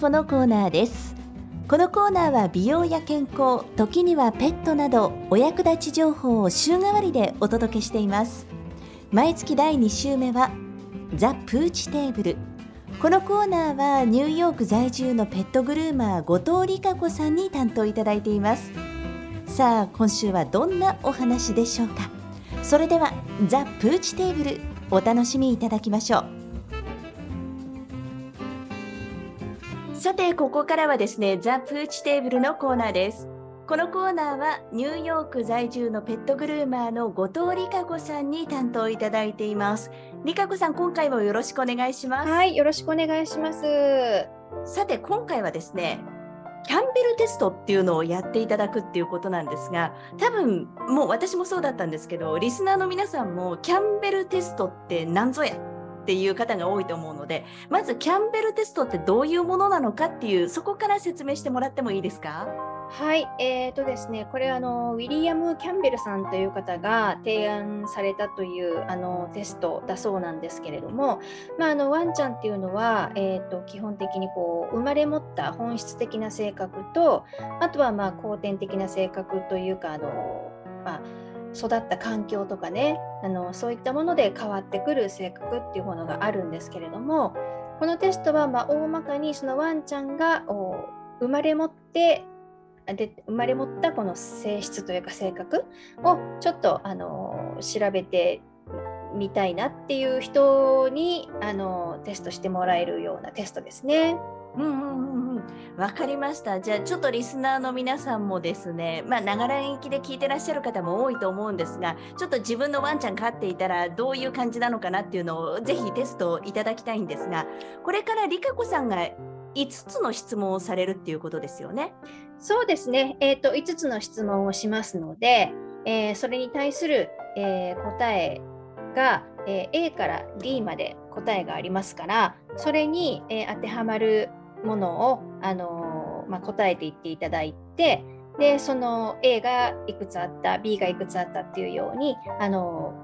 フォのコーナーです。このコーナーは美容や健康時にはペットなどお役立ち情報を週替わりでお届けしています。毎月第2週目はザ・プーチテーブル。このコーナーはニューヨーク在住のペットグルーマー後藤理香子さんに担当いただいています。さあ今週はどんなお話でしょうか。それではザ・プーチテーブルお楽しみいただきましょう。さてここからはですねザ・プーチテーブルのコーナーです。このコーナーはニューヨーク在住のペットグルーマーの後藤理香子さんに担当いただいています。理香子さん今回もよろしくお願いします。はいよろしくお願いします。さて今回はですねキャンベルテストっていうのをやっていただくっていうことなんですが多分もう私もそうだったんですけどリスナーの皆さんもキャンベルテストって何ぞやっていう方が多いと思うのでまずキャンベルテストってどういうものなのかっていうそこから説明してもらってもいいですか？はい、えーとですね、これあのウィリアム・キャンベルさんという方が提案されたというあのテストだそうなんですけれども、まあ、あのワンちゃんっていうのは、えーと、基本的にこう生まれ持った本質的な性格とあとはまあ後天的な性格というかあの、まあ、育った環境とかねあのそういったもので変わってくる性格っていうものがあるんですけれどもこのテストはま大まかにそのワンちゃんが生まれ持ってで生まれ持ったこの性質というか性格をちょっとあの調べてみたいなっていう人にあのテストしてもらえるようなテストですね。うんうんうんうん、わかりました。じゃあちょっとリスナーの皆さんもですね、まあながら聞きで聞いてらっしゃる方も多いと思うんですが、ちょっと自分のワンちゃん飼っていたらどういう感じなのかなっていうのをぜひテストいただきたいんですが、これからりかこさんが5つの質問をされるっていうことですよね。そうですね。えっ、ー、と5つの質問をしますので、えー、それに対する、えー、答えが、え A から D まで答えがありますから、それに、え当てはまるものを、あのまあ、答えていっていただいて、でその A がいくつあった B がいくつあったっていうように、あの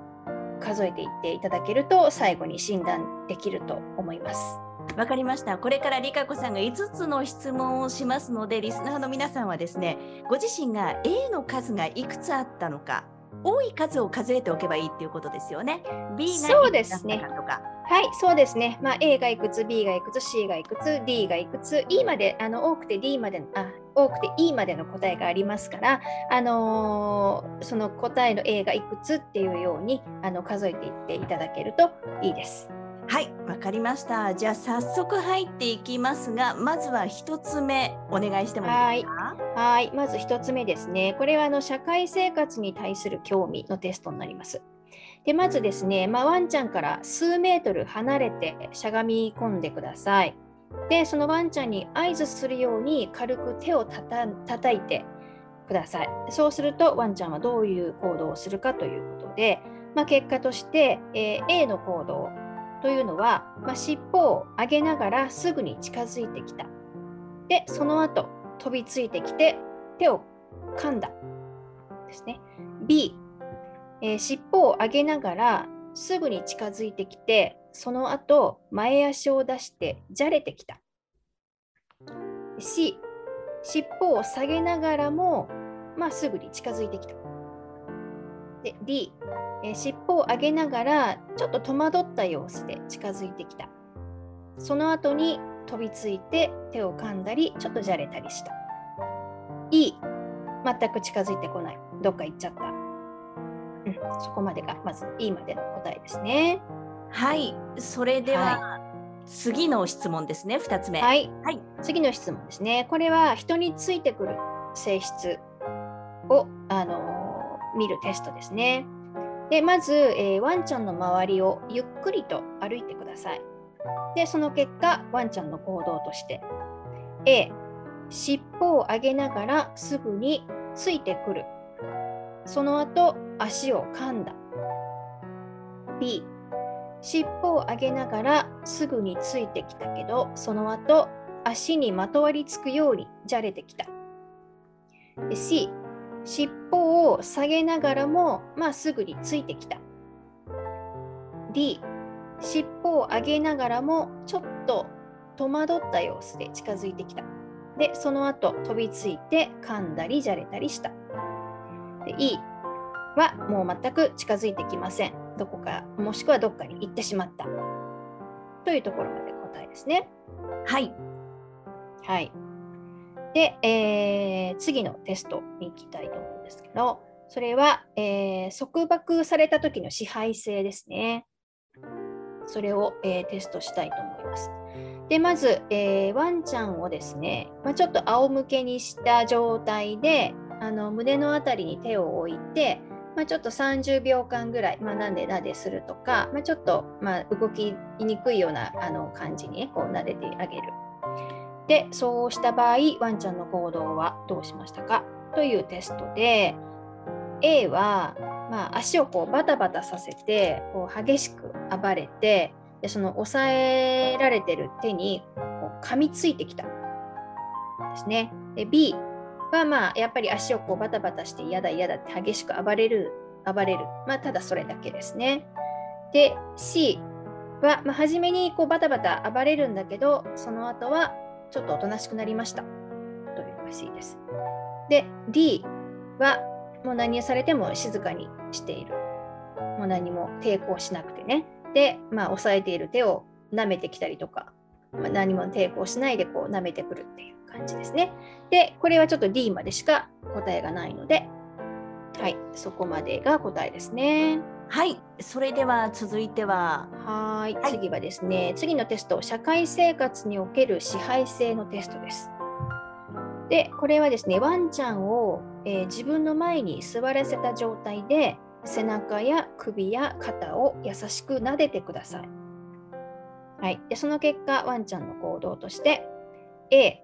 数えていっていただけると最後に診断できると思います。わかりました。これからりかこさんが5つの質問をしますので、リスナーの皆さんはですね、ご自身が A の数がいくつあったのか、多い数を数えておけばいいっていうことですよね。B がいくつだったかとか。はい、そうですね。まあ、A がいくつ、B がいくつ、C がいくつ、D がいくつ、E まで、あの多くて D まであ、多くて E までの答えがありますから、あのー、その答えの A がいくつっていうようにあの数えていっていただけるといいです。はい、わかりました。じゃあ早速入っていきますが、まずは1つ目お願いしてもいいですか？はい、まず1つ目ですね。これはあの社会生活に対する興味のテストになります。でまずですね、まあ、ワンちゃんから数メートル離れてしゃがみ込んでください。で、そのワンちゃんに合図するように軽く手をたた叩いてください。そうするとワンちゃんはどういう行動をするかということで、まあ、結果として、えー、A の行動というのは、まあ、尻尾を上げながらすぐに近づいてきた。で、その後飛びついてきて手を噛んだ。ですね。B、えー、尻尾を上げながらすぐに近づいてきて、その後前足を出してじゃれてきた。C、尻尾を下げながらも、まあ、すぐに近づいてきた。で D、えー、尻尾を上げながらちょっと戸惑った様子で近づいてきた。その後に飛びついて手を噛んだりちょっとじゃれたりした。E、全く近づいてこない。どっか行っちゃった。うん、そこまでがまず E までの答えですね。はい、それでは、はい、次の質問ですね、2つ目。はい、はい、次の質問ですね。これは人についてくる性質を、あのー、見るテストですね。でまず、えー、ワンちゃんの周りをゆっくりと歩いてください。で、その結果、ワンちゃんの行動として、A、尻尾を上げながらすぐについてくる。その後、足を噛んだ。B、尻尾を上げながらすぐについてきたけど、その後、足にまとわりつくようにじゃれてきた。C、尻尾を下げながらも、まあ、すぐについてきた。D、尻尾を上げながらもちょっと戸惑った様子で近づいてきた。で、その後飛びついて噛んだりじゃれたりした。で、E はもう全く近づいてきません。どこか、もしくはどっかに行ってしまった。というところまで答えですね。はい。はい。で、えー、次のテストに行きたいと思うんですけど、それは、えー、束縛された時の支配性ですね。それを、えー、テストしたいと思います。で、まず、えー、ワンちゃんをですね、まあ、ちょっと仰向けにした状態で、あの胸の辺りに手を置いて、まあ、ちょっと30秒間ぐらい、まあ、なでなでするとか、まあ、ちょっと、まあ、動きにくいようなあの感じに、ね、こう撫でてあげる。で、そうした場合、ワンちゃんの行動はどうしましたか？というテストで、A は、まあ、足をこうバタバタさせてこう激しく暴れてでその押さえられてる手にこう噛みついてきたですね。で B はまあやっぱり足をこうバタバタして嫌だ嫌だって激しく暴れる暴れる、まあ、ただそれだけですね。で C は、まあ、初めにこうバタバタ暴れるんだけどその後はちょっとおとなしくなりましたというのが C です。で D はもう何をされても静かにしている。もう何も抵抗しなくてね。で、まあ、押さえている手を舐めてきたりとか、まあ、何も抵抗しないでこう舐めてくるっていう感じですね。で、これはちょっと D までしか答えがないので、はい、そこまでが答えですね。はい、それでは続いては。はい、次はですね、次のテスト、社会生活における支配性のテストです。で、これはですね、ワンちゃんをえー、自分の前に座らせた状態で背中や首や肩を優しく撫でてください。はい、でその結果、ワンちゃんの行動として A、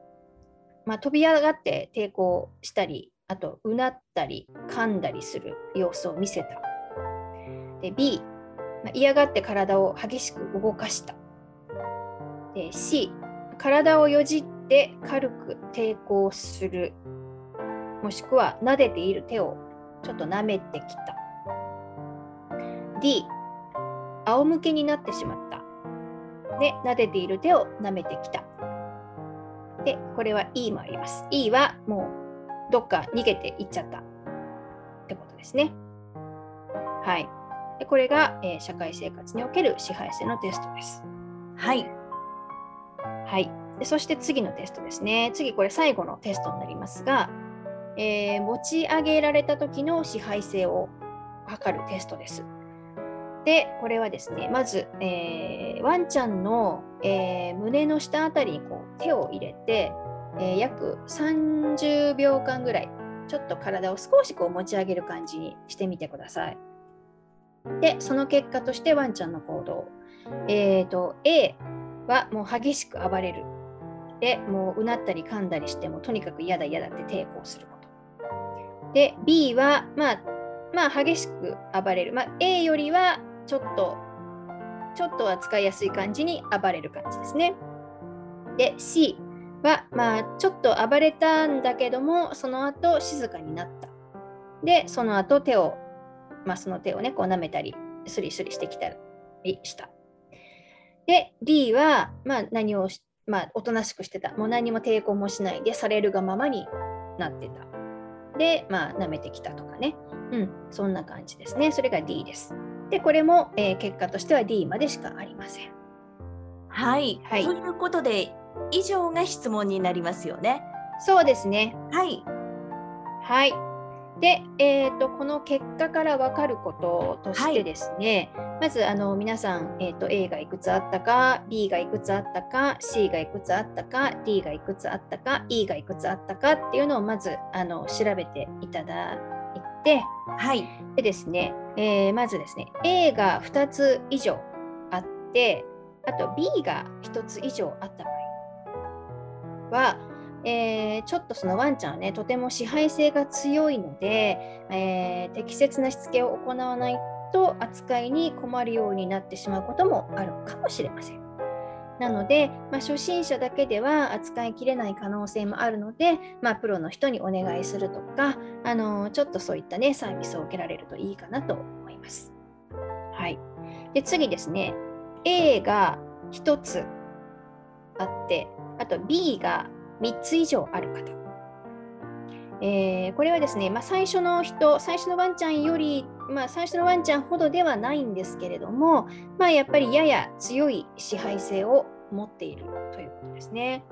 まあ、飛び上がって抵抗したり、あとうなったり噛んだりする様子を見せた。で B、まあ、嫌がって体を激しく動かした。で C、体をよじって軽く抵抗する。もしくは撫でている手をちょっと舐めてきた。D、仰向けになってしまった。で、撫でている手を舐めてきた。で、これは E もあります。E はもうどっか逃げていっちゃったってことですね。はい。でこれが、えー、社会生活における支配性のテストです。はい。はい。でそして次のテストですね。次、これ最後のテストになりますが、えー、持ち上げられた時の支配性を測るテストです。で、これはですね、まず、えー、ワンちゃんの、えー、胸の下あたりにこう手を入れて、えー、約30秒間ぐらい、ちょっと体を少しこう持ち上げる感じにしてみてください。で、その結果としてワンちゃんの行動。えーと、A はもう激しく暴れる。で、もううなったり噛んだりしてもとにかく嫌だ嫌だって抵抗すること。で、B は、まあ、まあ、激しく暴れる。まあ、A よりはちょっと、ちょっと扱いやすい感じに暴れる感じですね。で、C は、まあ、ちょっと暴れたんだけども、その後静かになった。で、その後手を、まあ、その手をね、こう舐めたり、スリスリしてきたりした。で、D は、まあ、何をまあ、おとなしくしてた。もう何も抵抗もしないで、されるがままになってた。で、まあ、舐めてきたとかね。うん、そんな感じですね。それが D です。で、これも、えー、結果としては D までしかありません。はい。はい、ということで、以上が質問になりますよね。そうですね。はい。はい。で、えーと、この結果から分かることとしてですね、はい、まずあの皆さん、えーと、A がいくつあったか B がいくつあったか C がいくつあったか D がいくつあったか E がいくつあったかっていうのをまずあの調べていただはい、でですね、えー、まずですね A が2つ以上あってあと B が1つ以上あった場合はえー、ちょっとそのワンちゃんはねとても支配性が強いので、えー、適切なしつけを行わないと扱いに困るようになってしまうこともあるかもしれません。なので、まあ、初心者だけでは扱いきれない可能性もあるので、まあ、プロの人にお願いするとか、あのちょっとそういったねサービスを受けられるといいかなと思います。はい、で次ですね。A が1つあってあと B が3つ以上ある方。えー、これはですね、まあ、最初の人、最初のワンちゃんより、まあ、最初のワンちゃんほどではないんですけれども、まあ、やっぱりやや強い支配性を持っているということですね。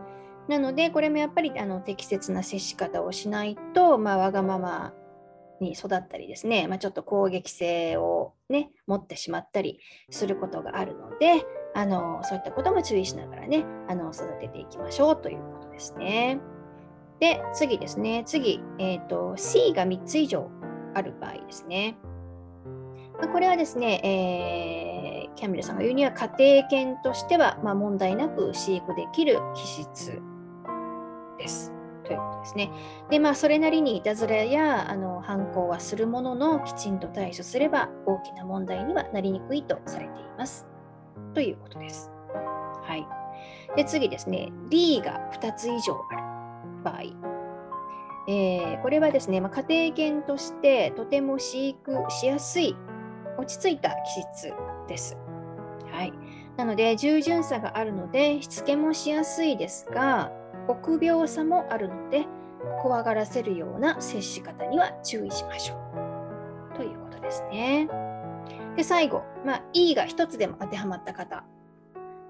なので、これもやっぱりあの適切な接し方をしないと、まあ、わがままに育ったりですね、まあ、ちょっと攻撃性を、ね、持ってしまったりすることがあるので、あのそういったことも注意しながらね、あの育てていきましょうということですね。で、次ですね。次、えーと、C が3つ以上ある場合ですね。ま、これはですね、えー、キャンベルさんが言うには家庭犬としては、まあ、問題なく飼育できる気質です。ということですね。で、まあ、それなりにいたずらやあの反抗はするものの、きちんと対処すれば大きな問題にはなりにくいとされています。ということです。はい。で、次ですね。D が2つ以上ある。場合、えー、これはですね、まあ、家庭犬としてとても飼育しやすい落ち着いた気質です。はい、なので従順さがあるのでしつけもしやすいですが臆病さもあるので怖がらせるような接し方には注意しましょうということですね。で最後、まあ、E が1つでも当てはまった方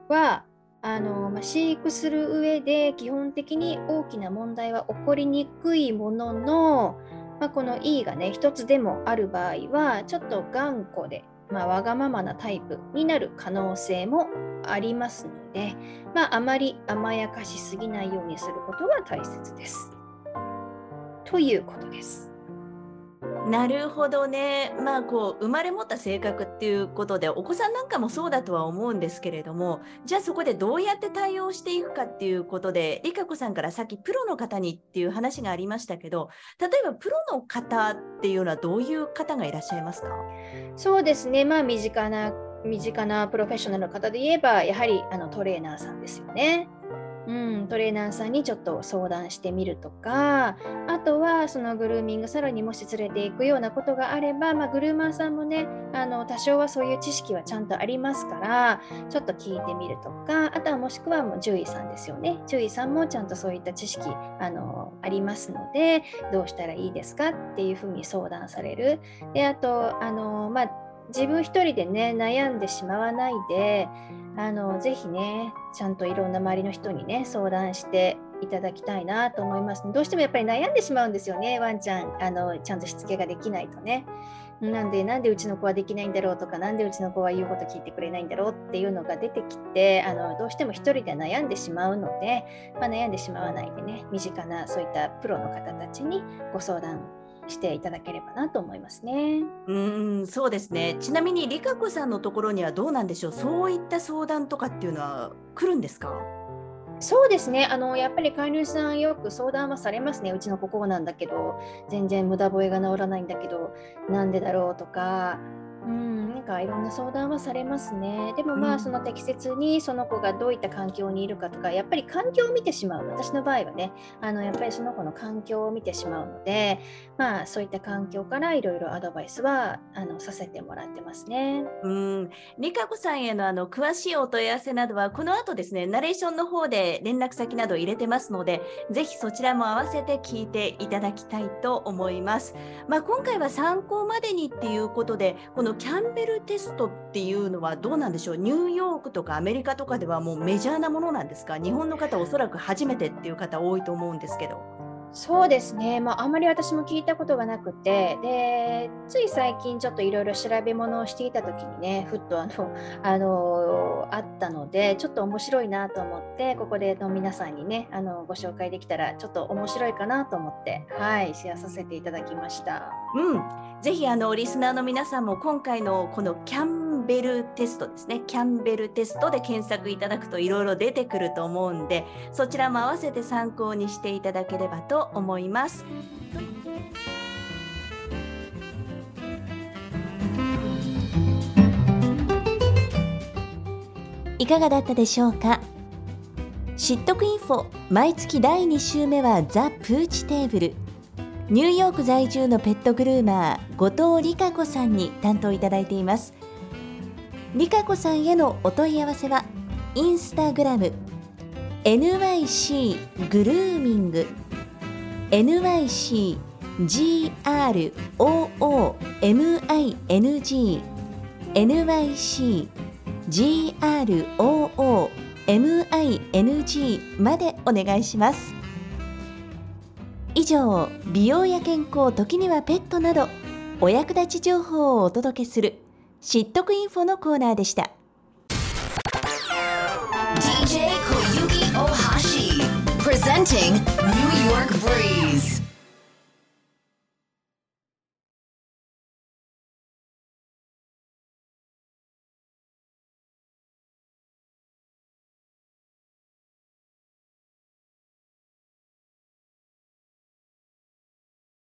はあのまあ、飼育する上で基本的に大きな問題は起こりにくいものの、まあ、この E がね一つでもある場合はちょっと頑固で、まあ、わがままなタイプになる可能性もありますので、まあ、あまり甘やかしすぎないようにすることが大切です。ということです。なるほどね。まあこう生まれ持った性格っていうことでお子さんなんかもそうだとは思うんですけれどもじゃあそこでどうやって対応していくかっていうことでりかこさんからさっきプロの方にっていう話がありましたけど例えばプロの方っていうのはどういう方がいらっしゃいますか？そうですねまあ身近な身近なプロフェッショナルの方で言えばやはりあのトレーナーさんですよね。うん、トレーナーさんにちょっと相談してみるとかあとはそのグルーミングサロンにもし連れていくようなことがあれば、まあ、グルーマーさんもねあの多少はそういう知識はちゃんとありますからちょっと聞いてみるとかあとはもしくはもう獣医さんですよね。獣医さんもちゃんとそういった知識あのありますのでどうしたらいいですかっていうふうに相談される。であとあの、まあ、自分一人でね悩んでしまわないであのぜひねちゃんといろんな周りの人にね相談していただきたいなと思います。どうしてもやっぱり悩んでしまうんですよね、ワンちゃん、あのちゃんとしつけができないとね。なんで、なんでうちの子はできないんだろうとか、なんでうちの子は言うこと聞いてくれないんだろうっていうのが出てきて、あのどうしても1人で悩んでしまうので、まあ、悩んでしまわないでね、身近なそういったプロの方たちにご相談していただければなと思いますね。うんそうですね。ちなみにりかこさんのところにはどうなんでしょう？そういった相談とかっていうのは来るんですか？そうですね。あのやっぱり飼い主さんよく相談はされますね。うちの子こうなんだけど全然無駄吠えが治らないんだけどなんでだろうとかうんなんかいろんな相談はされますね。でもまあ、その適切にその子がどういった環境にいるかとか、やっぱり環境を見てしまう。私の場合はね、あのやっぱりその子の環境を見てしまうので、まあそういった環境からいろいろアドバイスはあのさせてもらってますね。うん、りかこさんへのあの詳しいお問い合わせなどは、この後ですね、ナレーションの方で連絡先など入れてますので、ぜひそちらも合わせて聞いていただきたいと思います。まあ、今回は参考までにっていうことで、このキャンベルテストっていうのはどうなんでしょう？ニューヨークとかアメリカとかではもうメジャーなものなんですか？日本の方おそらく初めてっていう方多いと思うんですけど。そうですね、まあ、あんまり私も聞いたことがなくて。でつい最近ちょっといろいろ調べ物をしていた時にねふっとあの あのあったのでちょっと面白いなと思ってここでの皆さんにねあのご紹介できたらちょっと面白いかなと思ってはいシェアさせていただきました。うん。ぜひあのリスナーの皆さんも今回のこのキャンベルテストですね。キャンベルテストで検索いただくといろいろ出てくると思うんでそちらも合わせて参考にしていただければと思います。いかがだったでしょうか？知っとくインフォ。毎月第2週目はザ・プーチテーブル。ニューヨーク在住のペットグルーマー後藤理香子さんに担当いただいています。理香子さんへのお問い合わせはインスタグラム NYC グルーミング NYC GROOMING NYC GROOMING までお願いします。以上美容や健康時にはペットなどお役立ち情報をお届けする知っとくインフォのコーナーでした DJ 小雪大橋 presenting New York Breeze.